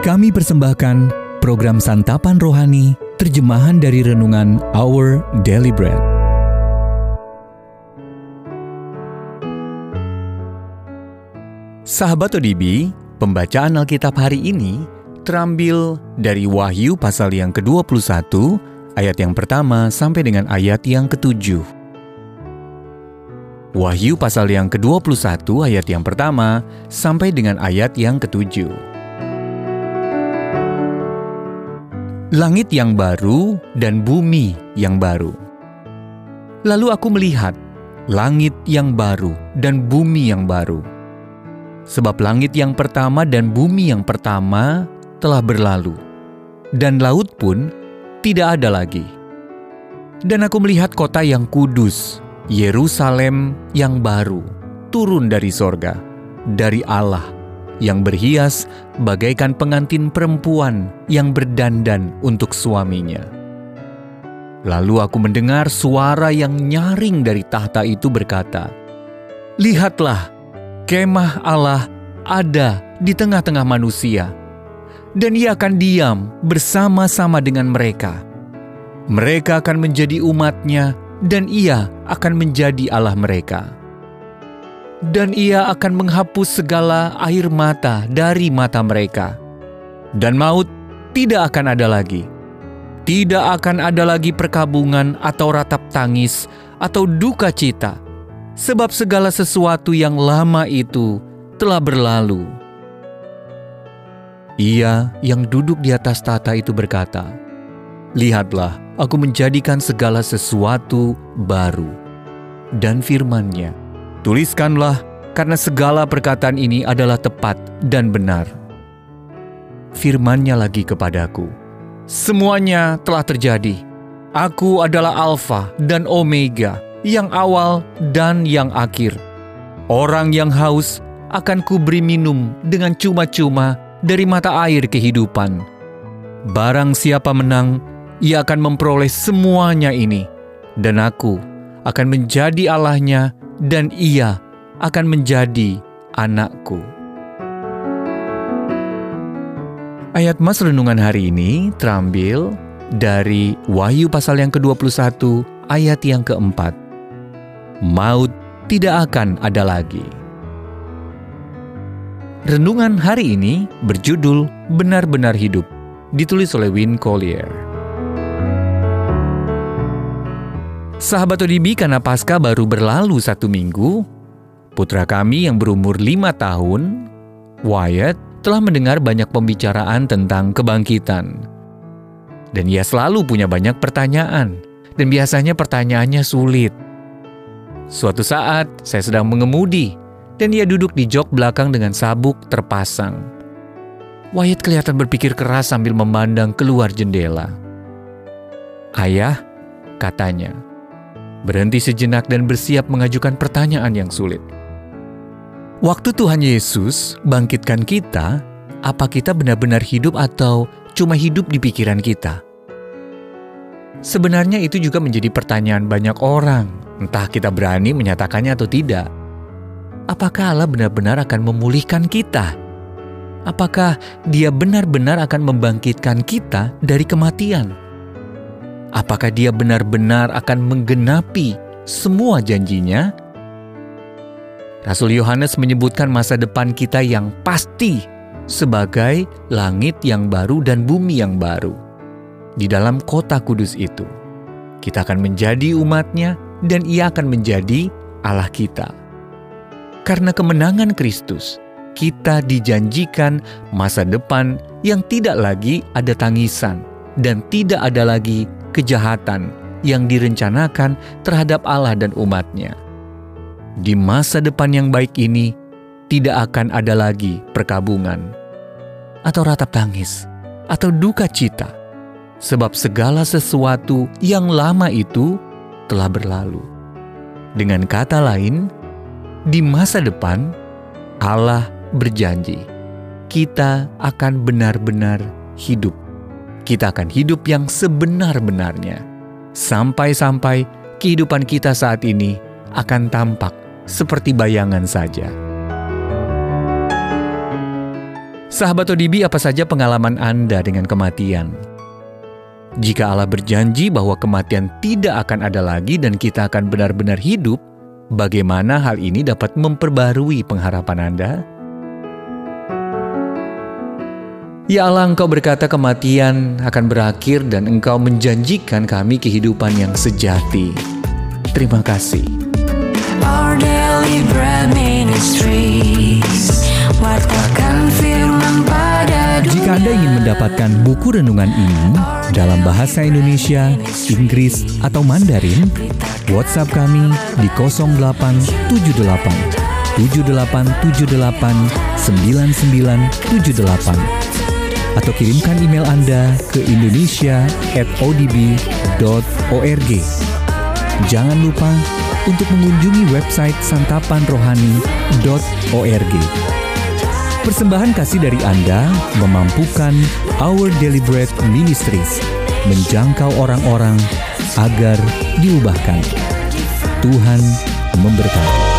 Kami persembahkan program Santapan Rohani, terjemahan dari Renungan Our Daily Bread. Sahabat ODB, pembacaan Alkitab hari ini terambil dari Wahyu pasal yang ke-21, ayat yang pertama sampai dengan ayat yang ketujuh. Wahyu pasal yang ke-21 ayat yang pertama sampai dengan ayat yang ketujuh. Langit yang baru dan bumi yang baru. Lalu aku melihat langit yang baru dan bumi yang baru. Sebab langit yang pertama dan bumi yang pertama telah berlalu, dan laut pun tidak ada lagi. Dan aku melihat kota yang kudus, Yerusalem yang baru, turun dari sorga, dari Allah, yang berhias bagaikan pengantin perempuan yang berdandan untuk suaminya. Lalu aku mendengar suara yang nyaring dari tahta itu berkata, Lihatlah, kemah Allah ada di tengah-tengah manusia, dan ia akan diam bersama-sama dengan mereka. Mereka akan menjadi umatnya, dan ia akan menjadi Allah mereka. Dan ia akan menghapus segala air mata dari mata mereka. Dan maut tidak akan ada lagi. Tidak akan ada lagi perkabungan atau ratap tangis atau duka cita, sebab segala sesuatu yang lama itu telah berlalu. Ia yang duduk di atas tata itu berkata, Lihatlah, aku menjadikan segala sesuatu baru. Dan firmannya, Tuliskanlah, karena segala perkataan ini adalah tepat dan benar. Firmannya lagi kepadaku, Semuanya telah terjadi. Aku adalah Alfa dan Omega, yang awal dan yang akhir. Orang yang haus akan kuberi minum dengan cuma-cuma dari mata air kehidupan. Barang siapa menang, ia akan memperoleh semuanya ini, dan aku akan menjadi Allahnya, dan ia akan menjadi anakku. Ayat Mas Renungan hari ini terambil dari Wahyu pasal yang ke-21 ayat yang keempat. Maut tidak akan ada lagi. Renungan hari ini berjudul Benar-benar Hidup, ditulis oleh Win Collier. Sahabat ODB karena pasca baru berlalu satu minggu, putra kami yang berumur lima tahun, Wyatt, telah mendengar banyak pembicaraan tentang kebangkitan. Dan ia selalu punya banyak pertanyaan, dan biasanya pertanyaannya sulit. Suatu saat, saya sedang mengemudi dan ia duduk di jok belakang dengan sabuk terpasang. Wyatt kelihatan berpikir keras sambil memandang keluar jendela. Ayah, katanya, berhenti sejenak dan bersiap mengajukan pertanyaan yang sulit. Waktu Tuhan Yesus bangkitkan kita, apa kita benar-benar hidup atau cuma hidup di pikiran kita? Sebenarnya itu juga menjadi pertanyaan banyak orang, entah kita berani menyatakannya atau tidak apakah Allah benar-benar akan memulihkan kita? Apakah Dia benar-benar akan membangkitkan kita dari kematian? Apakah Dia benar-benar akan menggenapi semua janjinya? Rasul Yohanes menyebutkan masa depan kita yang pasti sebagai langit yang baru dan bumi yang baru. Di dalam kota kudus itu, kita akan menjadi umatnya dan ia akan menjadi Allah kita. Karena kemenangan Kristus, kita dijanjikan masa depan yang tidak lagi ada tangisan dan tidak ada lagi kejahatan yang direncanakan terhadap Allah dan umatnya. Di masa depan yang baik ini, tidak akan ada lagi perkabungan, atau ratap tangis, atau duka cita, sebab segala sesuatu yang lama itu telah berlalu. Dengan kata lain, di masa depan, Allah berjanji kita akan benar-benar hidup. Kita akan hidup yang sebenar-benarnya, sampai-sampai kehidupan kita saat ini akan tampak seperti bayangan saja. Sahabat ODB, apa saja pengalaman Anda dengan kematian? Jika Allah berjanji bahwa kematian tidak akan ada lagi dan kita akan benar-benar hidup, bagaimana hal ini dapat memperbarui pengharapan Anda? Ya Allah, Engkau berkata kematian akan berakhir dan Engkau menjanjikan kami kehidupan yang sejati. Terima kasih. Our daily bread ministries, jika Anda ingin mendapatkan buku renungan ini dalam bahasa Indonesia, Inggris, atau Mandarin, WhatsApp kami di 0878 7878 9978 atau kirimkan email Anda ke indonesia@odb.org. Jangan lupa untuk mengunjungi website santapanrohani.org. Persembahan kasih dari Anda memampukan Our Deliberate Ministries menjangkau orang-orang agar diubahkan. Tuhan memberkati.